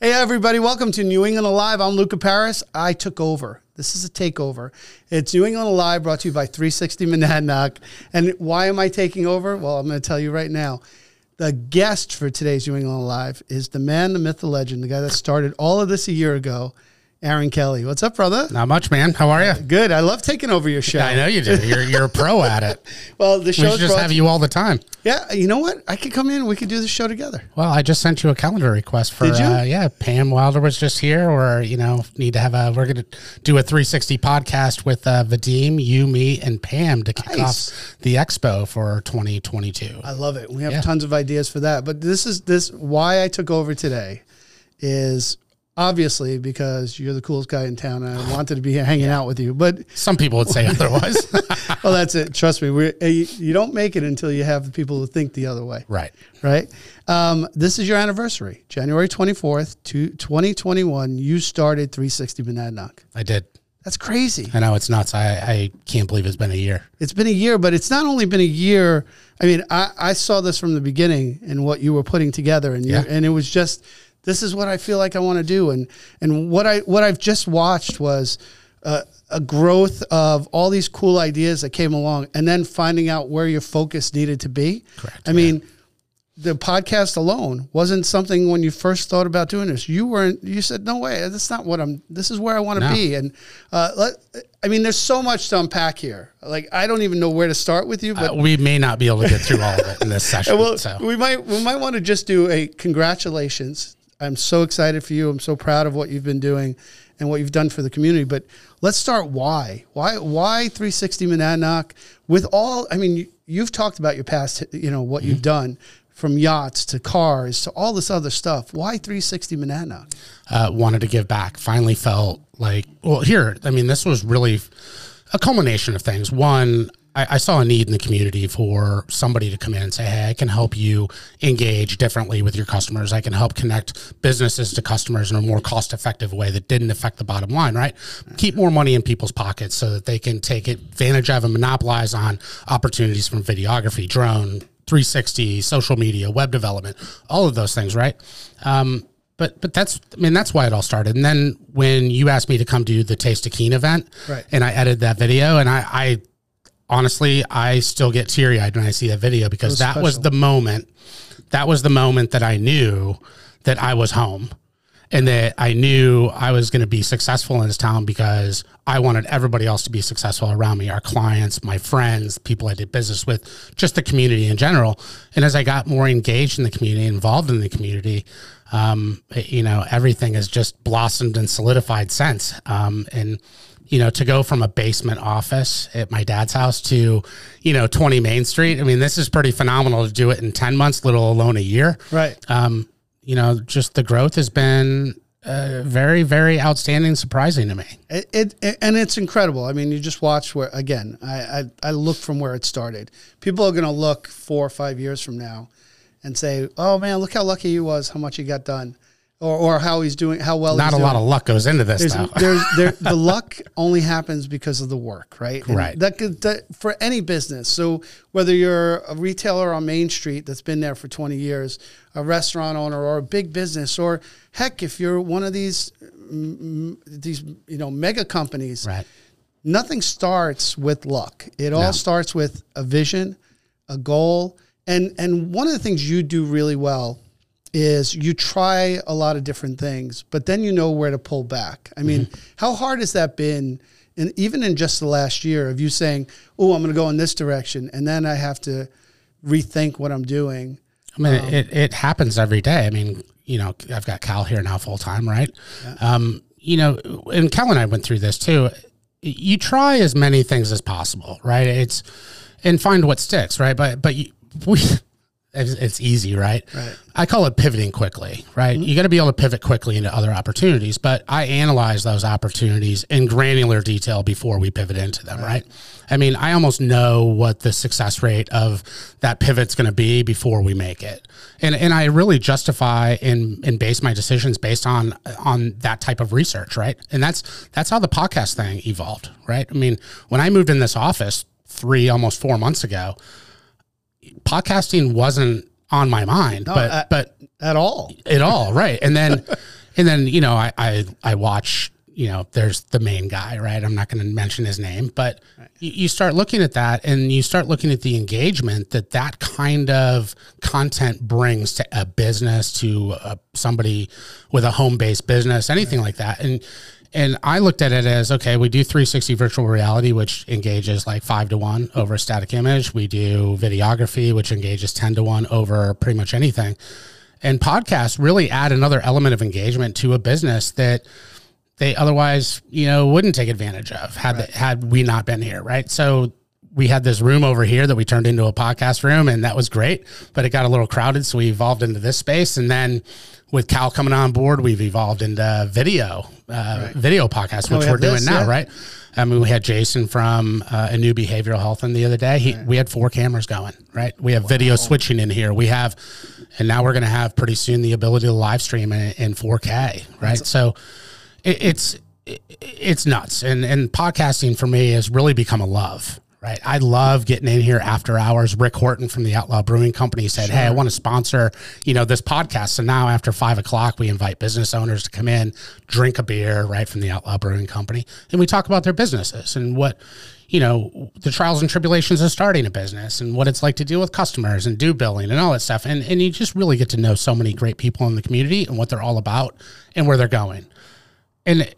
Hey, everybody, welcome to New England Alive. I'm Luca Paris. I took over. This is a takeover. It's New England Alive brought to you by 360 Monadnock. And why am I taking over? Well, I'm going to tell you right now. The guest for today's New England Alive is the man, the myth, the legend, the guy that started all of this a year ago, Aaron Kelly. What's up, brother? Not much, man. How are you? Good. I love taking over your show. I know you do. You're, you're a pro at it. Well, the We show should just have you all the time. Yeah, you know what? I could come in. We could do the show together. Well, I just sent you a calendar request for. Did you? Uh, yeah, Pam Wilder was just here, or you know, need to have a. We're going to do a 360 podcast with uh, Vadim, you, me, and Pam to kick Nice. off the expo for 2022. I love it. We have Yeah. tons of ideas for that. But this is this why I took over today is obviously because you're the coolest guy in town and I wanted to be hanging out with you. But Some people would say otherwise. well, that's it. Trust me. We're, eh, you, don't make it until you have the people who think the other way. right. Right. Um, this is your anniversary, January 24th, to 2021. You started 360 Monadnock. I did. That's crazy. I know it's nuts. I, I can't believe it's been a year. It's been a year, but it's not only been a year. I mean, I, I saw this from the beginning and what you were putting together, and Yeah. and it was just this is what I feel like I want to do, and and what I what I've just watched was. Uh, a growth of all these cool ideas that came along, and then finding out where your focus needed to be. Correct, I mean, the podcast alone wasn't something when you first thought about doing this. You weren't. You said, "No way, that's not what I'm. This is where I want to No. be." And uh, let, I mean, there's so much to unpack here. Like, I don't even know where to start with you, but Uh, we may not be able to get through all of it in this session. well, so we might we might want to just do a congratulations. I'm so excited for you. I'm so proud of what you've been doing and what you've done for the community. But let's start why. Why why 360 Monadnock with all I mean you, you've talked about your past, you know, what Mm-hmm. you've done from yachts to cars to all this other stuff. Why 360 Monadnock? uh, wanted to give back. Finally felt like, well, here, I mean, this was really a culmination of things. One, I, I saw a need in the community for somebody to come in and say, hey, I can help you engage differently with your customers. I can help connect businesses to customers in a more cost effective way that didn't affect the bottom line, right? Keep more money in people's pockets so that they can take advantage of and monopolize on opportunities from videography, drone, 360, social media, web development, all of those things, right? Um, but but that's I mean that's why it all started. And then when you asked me to come do the Taste of Keene event, Right. and I edited that video, and I, I honestly I still get teary eyed when I see that video because was that was the moment. That was the moment that I knew that I was home. And that I knew I was going to be successful in this town because I wanted everybody else to be successful around me, our clients, my friends, people I did business with, just the community in general. And as I got more engaged in the community, involved in the community, um, you know, everything has just blossomed and solidified since. Um, and you know, to go from a basement office at my dad's house to, you know, 20 Main Street. I mean, this is pretty phenomenal to do it in 10 months, little alone a year. Right. Um, you know, just the growth has been uh, very, very outstanding, surprising to me. It, it, it- and it's incredible. I mean, you just watch where again. I I, I look from where it started. People are going to look four or five years from now, and say, "Oh man, look how lucky he was, how much he got done, or or how he's doing, how well." Not a lot of luck goes into this, There's, though. there's there, the luck only happens because of the work, right? And Right. That could that, for any business. So whether you're a retailer on Main Street that's been there for 20 years, a restaurant owner, or a big business, or heck, if you're one of these mm, these you know mega companies, right. nothing starts with luck. It all No. starts with a vision, a goal, and and one of the things you do really well is you try a lot of different things, but then you know where to pull back. I mean, how hard has that been? And even in just the last year of you saying, "Oh, I'm going to go in this direction," and then I have to rethink what I'm doing. I mean, it, it happens every day. I mean, you know, I've got Cal here now full time, right? Um, you know, and Cal and I went through this too. You try as many things as possible, right? It's and find what sticks, right? But but you, we, it's, it's easy, right? Right. I call it pivoting quickly, right? Mm-hmm. You got to be able to pivot quickly into other opportunities. But I analyze those opportunities in granular detail before we pivot into them, right? I mean, I almost know what the success rate of that pivot's going to be before we make it, and and I really justify and and base my decisions based on on that type of research, right? And that's that's how the podcast thing evolved, right? I mean, when I moved in this office three almost four months ago, podcasting wasn't on my mind, but at- but at all. it all right. And then and then you know i i, I watch you know there's the main guy right? I'm not going to mention his name but you, you start looking at that and you start looking at the engagement that that kind of content brings to a business to uh somebody with a home-based business anything like that. And and I looked at it as okay, we do 360 virtual reality, which engages like five to one over a static image. We do videography, which engages 10 to one over pretty much anything. And podcasts really add another element of engagement to a business that they otherwise you know wouldn't take advantage of had the, had we not been here right? So we had this room over here that we turned into a podcast room and that was great but it got a little crowded so we evolved into this space and then with cal coming on board we've evolved into video uh, video podcast which we we're doing this, now yeah. right I mean, we had Jason from uh, a new behavioral health, and the other day he, we had four cameras going. Right, we have video switching in here. We have, and now we're going to have pretty soon the ability to live stream in, in 4K. Right, so it, it's it, it's nuts, and and podcasting for me has really become a love. Right, I love getting in here after hours. Rick Horton from the Outlaw Brewing Company said, "Hey, I want to sponsor, you know, this podcast." So now after five o'clock, we invite business owners to come in, drink a beer, right from the Outlaw Brewing Company, and we talk about their businesses and what, you know, the trials and tribulations of starting a business and what it's like to deal with customers and do billing and all that stuff. And and you just really get to know so many great people in the community and what they're all about and where they're going. And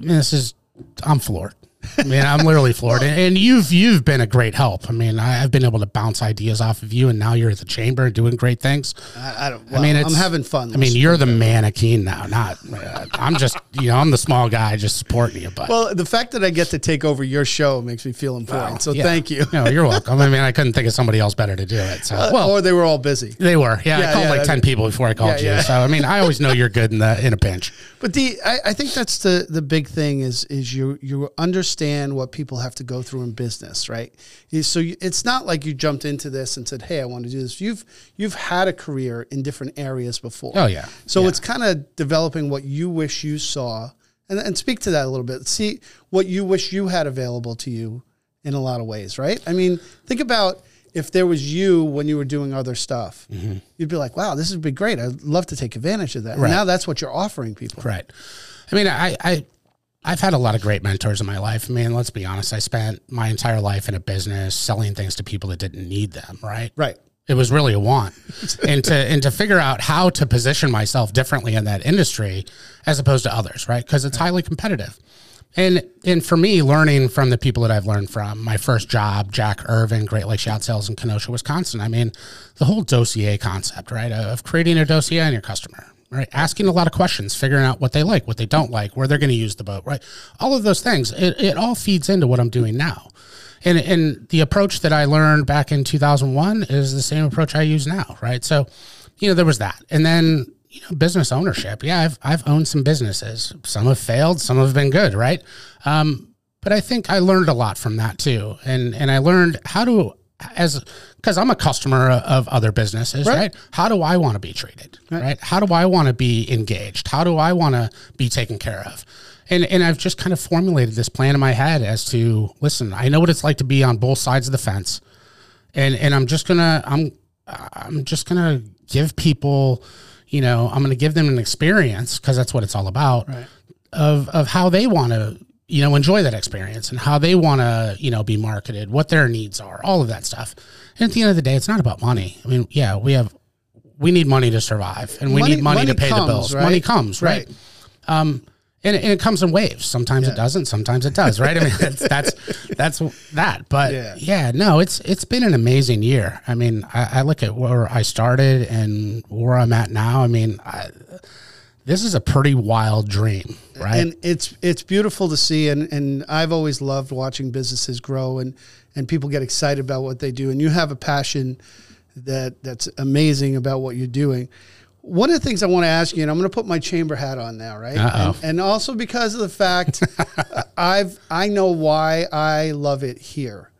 mean, this is, I'm floored. I mean, I'm literally floored. And, and you've you've been a great help. I mean, I've been able to bounce ideas off of you, and now you're at the chamber doing great things. I, I don't. Well, I mean, I'm having fun. I mean, you're the mannequin now, not. Uh, I'm just, you know, I'm the small guy just supporting you. But well, the fact that I get to take over your show makes me feel important. so yeah. thank you. no, you're welcome. I mean, I couldn't think of somebody else better to do it. So, well, or they were all busy. they were. Yeah, Yeah, I called yeah, like I ten mean- people before I called you. So, I mean, I always know you're good in the in a pinch. But the I, I think that's the the big thing is is you you understand what people have to go through in business, right? So you, it's not like you jumped into this and said, "Hey, I want to do this." You've you've had a career in different areas before. Oh, yeah. So Yeah. it's kind of developing what you wish you saw, and and speak to that a little bit. See what you wish you had available to you in a lot of ways, right? I mean, think about. If there was you when you were doing other stuff, mm-hmm. you'd be like, "Wow, this would be great. I'd love to take advantage of that." And Right. now that's what you're offering people. Right. I mean, I, I, I've had a lot of great mentors in my life. I mean, let's be honest. I spent my entire life in a business selling things to people that didn't need them. Right. Right. It was really a want, and to and to figure out how to position myself differently in that industry as opposed to others. Right. Because it's highly competitive. And and for me, learning from the people that I've learned from, my first job, Jack Irvin, Great Lakes Yacht Sales in Kenosha, Wisconsin. I mean, the whole dossier concept, right, of creating a dossier on your customer, right, asking a lot of questions, figuring out what they like, what they don't like, where they're going to use the boat, right, all of those things. It, it all feeds into what I'm doing now. And, and the approach that I learned back in 2001 is the same approach I use now, right? So, you know, there was that. And then, you know, business ownership. Yeah, I've, I've owned some businesses. Some have failed, some have been good, right? Um, but I think I learned a lot from that too. And, and I learned how to, as, because I'm a customer of other businesses, Right. right? How do I want to be treated, right? How do I want to be engaged? How do I want to be taken care of? And, and I've just kind of formulated this plan in my head as to listen, I know what it's like to be on both sides of the fence and and I'm just gonna I'm I'm just gonna give people, you know, I'm gonna give them an experience because that's what it's all about Right. of of how they want to you know enjoy that experience and how they want to you know be marketed, what their needs are, all of that stuff. And at the end of the day, it's not about money. I mean, yeah, we have we need money to survive and we Money- need money, money to pay comes, the bills. right? Money comes, right? Right. Um, and, and it comes in waves. Sometimes Yeah. it doesn't. Sometimes it does. Right. I mean, that's that's that's that. But Yeah. yeah. no, it's it's been an amazing year. I mean, I, I look at where I started and where I'm at now. I mean, I, this is a pretty wild dream, right? and it's it's beautiful to see and and I've always loved watching businesses grow and and people get excited about what they do and you have a passion that that's amazing about what you're doing. One of the things I want to ask you, and I'm going to put my chamber hat on now, right? And, and also because of the fact I've I know why I love it here.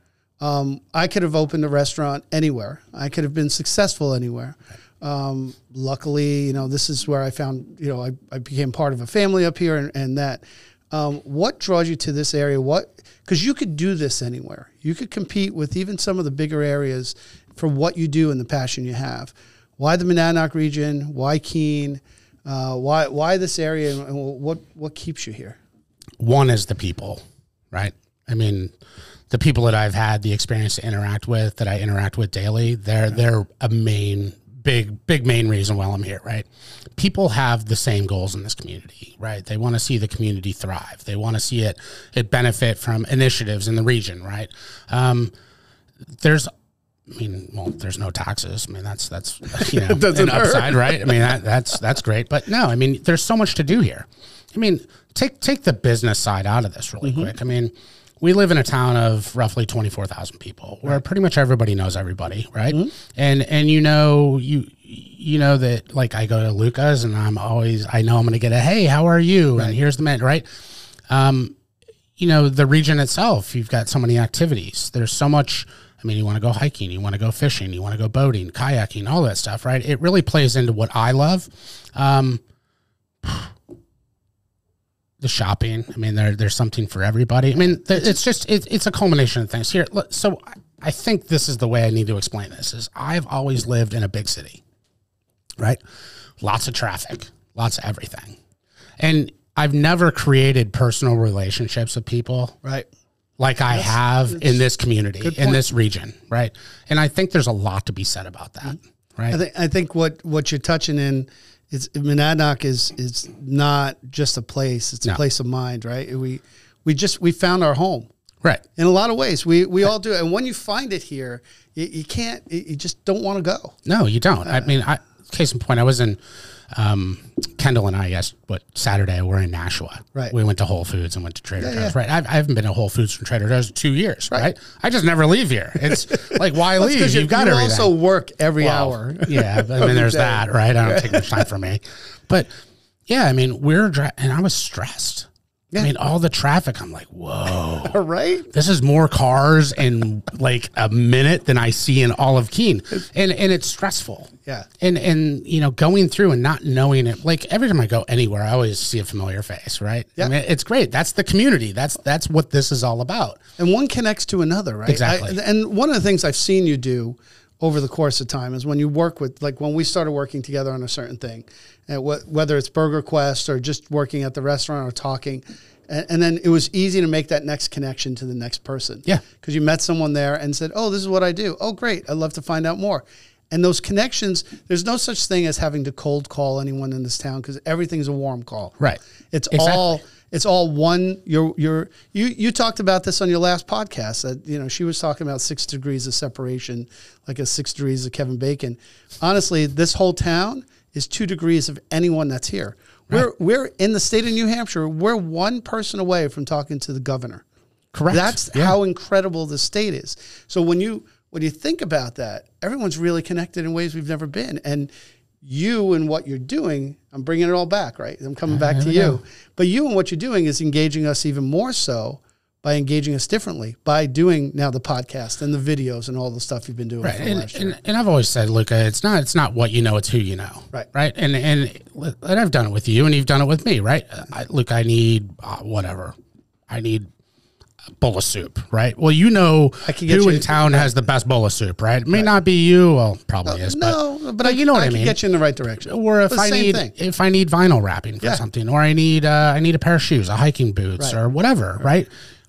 Um, I could have opened a restaurant anywhere. I could have been successful anywhere. Um, luckily, you know, this is where I found, you know, I, I became part of a family up here and, and that. Um, what draws you to this area? What, because you could do this anywhere. You could compete with even some of the bigger areas for what you do and the passion you have. why the Monadnock region? Why Keene? Uh, why why this area? And what what keeps you here? One is the people, right? I mean, the people that I've had the experience to interact with, that I interact with daily, they're they're a main big big main reason why I'm here, right? People have the same goals in this community, right? They want to see the community thrive. They want to see it it benefit from initiatives in the region, right? Um, there's I mean, well, there's no taxes. I mean, that's that's you know an upside, right? I mean, that, that's that's great. But no, I mean, there's so much to do here. I mean, take take the business side out of this really mm-hmm. quick. I mean, we live in a town of roughly 24,000 people where pretty much everybody knows everybody, right? Mm-hmm. And and you know you you know that like I go to Luca's and I'm always I know I'm going to get a hey, how are you? Right. And here's the man, right? Um you know, the region itself, you've got so many activities. There's so much I mean, you want to go hiking, you want to go fishing, you want to go boating, kayaking, all that stuff, right? It really plays into what I love. Um, the shopping. I mean, there, there's something for everybody. I mean, it's just it, it's a culmination of things here. So I think this is the way I need to explain this: is I've always lived in a big city, right? Lots of traffic, lots of everything, and I've never created personal relationships with people, right? like I that's, have in this community, in this region, right? And I think there's a lot to be said about that, right? I think I think what what you're touching in is Monadnock is is not just a place; it's a no. place of mind, right? We we just we found our home, right? In a lot of ways, we we all do, and when you find it here, you, you can't, you just don't want to go. No, you don't. Uh, I mean, I, case in point, I was in um, Kendall and I, yes, what Saturday we're in Nashua. Right. We went to Whole Foods and went to Trader yeah, Joe's. Yeah. Right. I've, I haven't been to Whole Foods from Trader Joe's in two years. Right. right? I just never leave here. It's like why leave? You've got you everything. also work every well, hour. Yeah. I mean, there's that. Right. I don't take much time for me, but yeah, I mean, we're dra- and I was stressed. Yeah. I mean, all the traffic, I'm like, whoa. right? This is more cars in like a minute than I see in all of Keene. And and it's stressful. Yeah. And and you know, going through and not knowing it, like every time I go anywhere, I always see a familiar face, right? Yeah. I mean, it's great. That's the community. That's that's what this is all about. And one connects to another, right? Exactly. I, and one of the things I've seen you do over the course of time is when you work with like when we started working together on a certain thing and wh- whether it's burger quest or just working at the restaurant or talking and, and, then it was easy to make that next connection to the next person. Yeah. Because you met someone there and said oh this is what i do. Oh great. I'd love to find out more. And those connections there's no such thing as having to cold call anyone in this town because everything's a warm call. Right. It's exactly. all it's all one you're you're you you talked about this on your last podcast that you know she was talking about six degrees of separation like a six degrees of kevin bacon. Honestly this whole town is two degrees of anyone that's here. Right. we're we're in the state of new hampshire we're one person away from talking to the governor. Correct. That's yeah. how incredible the state is. So when you when you think about that everyone's really connected in ways we've never been. And you and what you're doing, I'm bringing it all back, right? I'm coming uh-huh, back to you. Go. But you and what you're doing is engaging us even more so by engaging us differently by doing now the podcast and the videos and all the stuff you've been doing right. and, and, and, I've always said, Luca, uh, it's not it's not what you know, it's who you know. Right. Right. And and, and I've done it with you and you've done it with me, right? Uh, I, look, I need uh, whatever. I need bowl of soup, right? Well, you know who in town has the best bowl of soup, right? It may right. not be you. Well, probably uh, is. No, but, but I, you know what I, I mean. Get you in the right direction. Or if I need thing. if I need vinyl wrapping for yeah. something, or I need uh, I need a pair of shoes, a hiking boots, right. or whatever, right? right?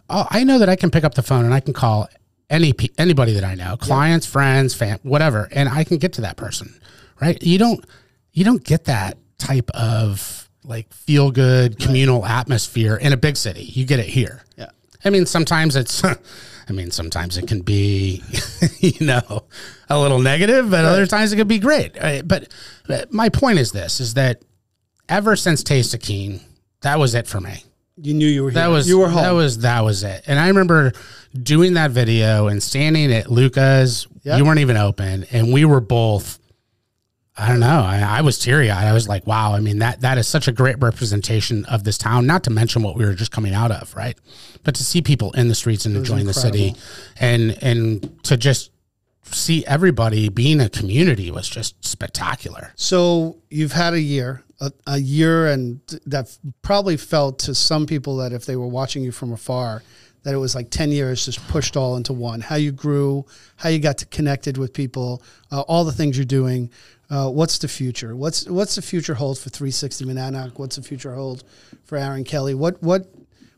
Oh, I know that I can pick up the phone and I can call any anybody that I know, clients, yeah. friends, fam, whatever, and I can get to that person, right? You don't you don't get that type of like feel good communal atmosphere in a big city. You get it here. Yeah. I mean, sometimes it's, I mean, sometimes it can be, you know, a little negative, but other times it can be great. Uh, but, but my point is this: is that ever since Taste of Keene, that was it for me. You knew you were that was you were home. That was that was it. And I remember doing that video and standing at Luca's. Yep. You weren't even open, and we were both I don't know. I, I was teary eyed. I was like, wow. I mean, that that is such a great representation of this town. Not to mention what we were just coming out of, right? But to see people in the streets and enjoying the city, and and to just see everybody being a community was just spectacular. So you've had a year, a, a year, and that probably felt to some people that if they were watching you from afar, that it was like 10 years just pushed all into one how you grew how you got to connected with people uh, all the things you're doing Uh, what's the future? What's what's the future hold for 360 Monadnock? What's the future hold for Aaron Kelly? What what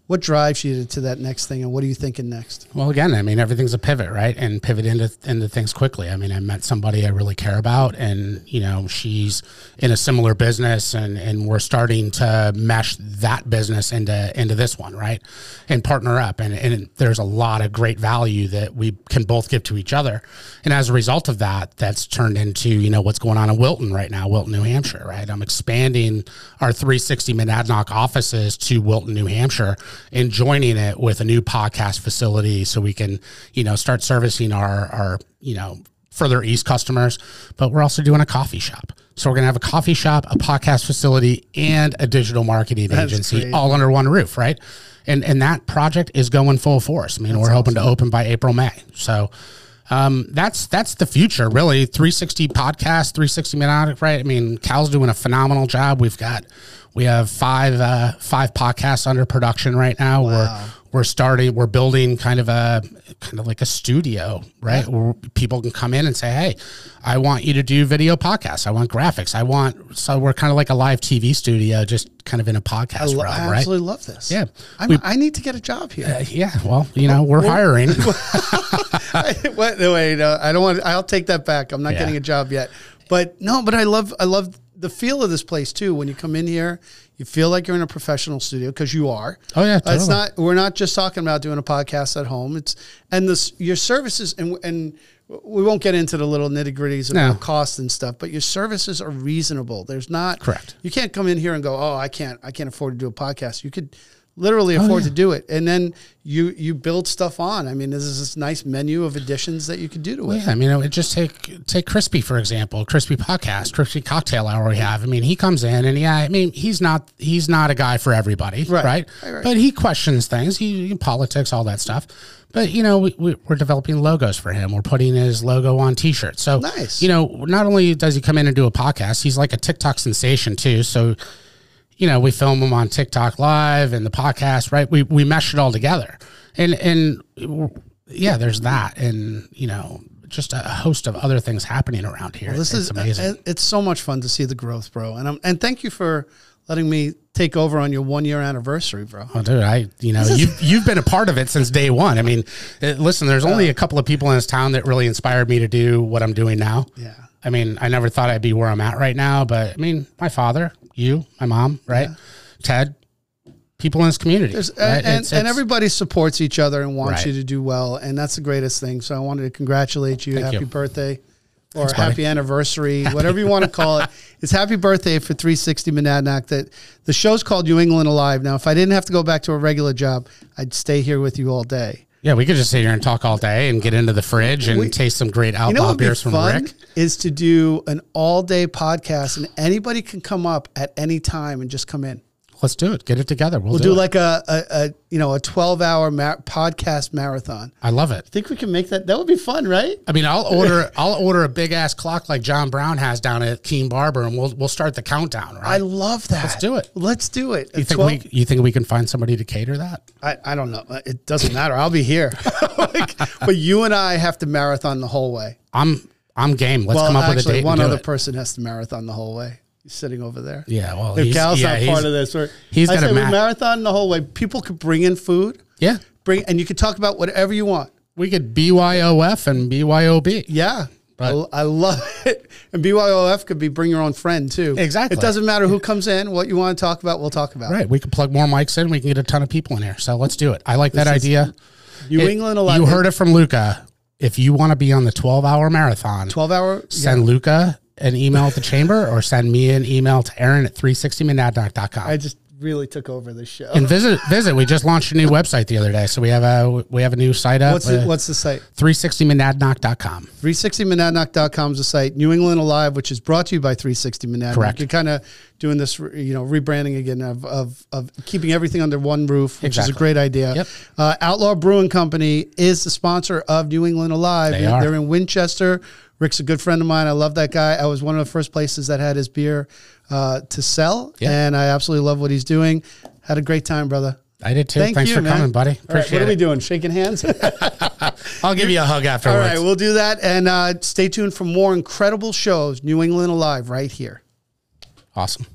what drives you to, that next thing, and what are you thinking next? Well, again, I mean, everything's a pivot, right? And pivot into into things quickly. I mean, I met somebody I really care about, and you know, she's in a similar business, and and we're starting to mesh that business into into this one, right? And partner up, and and there's a lot of great value that we can both give to each other, and as a result of that, that's turned into you know what's going on in Wilton right now, Wilton, New Hampshire, right? I'm expanding our 360 Monadnock offices to Wilton, New Hampshire and joining it with a new podcast facility so we can, you know, start servicing our our, you know, further east customers, but we're also doing a coffee shop. So we're going to have a coffee shop, a podcast facility, and a digital marketing That's agency great. all under one roof, right? And and that project is going full force. I mean, we're hoping to open by April, May. So um, that's that's the future, really. 360 podcast, 360 Monadnock, right? I mean, Cal's doing a phenomenal job. We've got we have five uh, five podcasts under production right now. We're we're starting we're building kind of a kind of like a studio right where people can come in and say hey i want you to do video podcasts i want graphics i want so we're kind of like a live tv studio just kind of in a podcast I, lo- realm I right absolutely love this. Yeah. We- I need to get a job here. Uh, yeah well you know we're hiring wait, no, I don't want. I'll take that back. I'm not Yeah. getting a job yet. But no, but I love. I love the feel of this place too. When you come in here, you feel like you're in a professional studio because you are. Oh, yeah, Uh, it's not. We're not just talking about doing a podcast at home. It's and this your services and and. We won't get into the little nitty gritties about No. cost and stuff, but your services are reasonable. There's not Correct. You can't come in here and go, "Oh, I can't, I can't afford to do a podcast." You could literally Oh, afford to do it, and then you you build stuff on. I mean, this is this nice menu of additions that you could do to oh, it. Yeah, I mean, it would just take take Crispy for example, Crispy podcast, Crispy cocktail hour we have. I mean, he comes in and yeah, I mean, he's not he's not a guy for everybody, Right. right? Right, right. But he questions things, he politics, all that stuff. But you know, we, we, we're developing logos for him. We're putting his logo on T-shirts. So Nice. You know, not only does he come in and do a podcast, he's like a TikTok sensation too. So you know, we film them on TikTok live and the podcast, right? We we mesh it all together. And and yeah, there's that and you know, just a host of other things happening around here. This it's is amazing. uh, It's so much fun to see the growth, bro. And I'm, and thank you for letting me take over on your one year anniversary, bro. Well, dude, I you know you've you've been a part of it since day one. I mean, uh, listen, there's only a couple of people in this town that really inspired me to do what I'm doing now. Yeah. I mean, I never thought I'd be where I'm at right now, but I mean, my father, you, my mom, right, Ted, people in this community, right? and, and, It's- and it's- everybody supports each other and wants Right. you to do well, and that's the greatest thing. So I wanted to congratulate you. Thank happy you. birthday, or Thanks, buddy. happy anniversary, whatever you want to call it. It's happy birthday for 360 Monadnock. That the show's called New England Alive. Now, if I didn't have to go back to a regular job, I'd stay here with you all day. Yeah, we could just sit here and talk all day and get into the fridge and We- taste some great You know what would be beers from Rick. is to do an all day podcast, and anybody can come up at any time and just come in. Let's do it. Get it together. We'll, We'll do, do like a, a, a you know a 12 hour ma- podcast marathon. I love it. I think we can make that? That would be fun, right? I mean, I'll order. I'll order a big ass clock like John Brown has down at Keene Barber, and we'll we'll start the countdown. Right? I love that. Let's do it. Let's do it. you At think 12 we you think we can find somebody to cater that? I, I don't know. Uh, it doesn't matter. I'll be here. Like, but you and I have to marathon the whole way. I'm I'm game. Let's well, come up with a actually, date. one other it. person has to marathon the whole way. He's sitting over there. Yeah, well, If he's, Cal's yeah, not part of this, or he's I got a say we ma- marathon the whole way. People could bring in food, Yeah, bring, and you could talk about whatever you want. we could BYOF and BYOB. Yeah. But- I, I love it. And BYOF could be bring your own friend too. Exactly. It doesn't matter who comes in, what you want to talk about, we'll talk about. Right, we could plug more mics in. We can get a ton of people in here. So let's do it. I like that This is- idea. New It- England 11. You heard it from Luca. If you want to be on the 12 hour marathon, 12 hour. send Luca an email at the chamber or send me an email to Aaron at 360monadnock.com. I just really took over the show. and visit visit. We just launched a new website the other day, so we have a we have a new site up. what's the, what's the site? 360manadnock.com. 360monadnock.com is the site. New England Alive, which is brought to you by 360 Monadnock. Correct. You're kind of doing this, you know, rebranding again of, of, of keeping everything under one roof, which is a great idea. Yep. Uh, Outlaw Brewing Company is the sponsor of New England Alive. They are. They're in Winchester. Rick's a good friend of mine. I love that guy. I was one of the first places that had his beer uh, to sell, Yeah. and I absolutely love what he's doing. Had a great time, brother. I did too. Thank Thanks you, for man. coming, buddy. All right, Appreciate what are we doing? Shaking hands? I'll give you a hug All afterwards. right, we'll do that. And uh, stay tuned for more incredible shows, New England Alive, right here. awesome.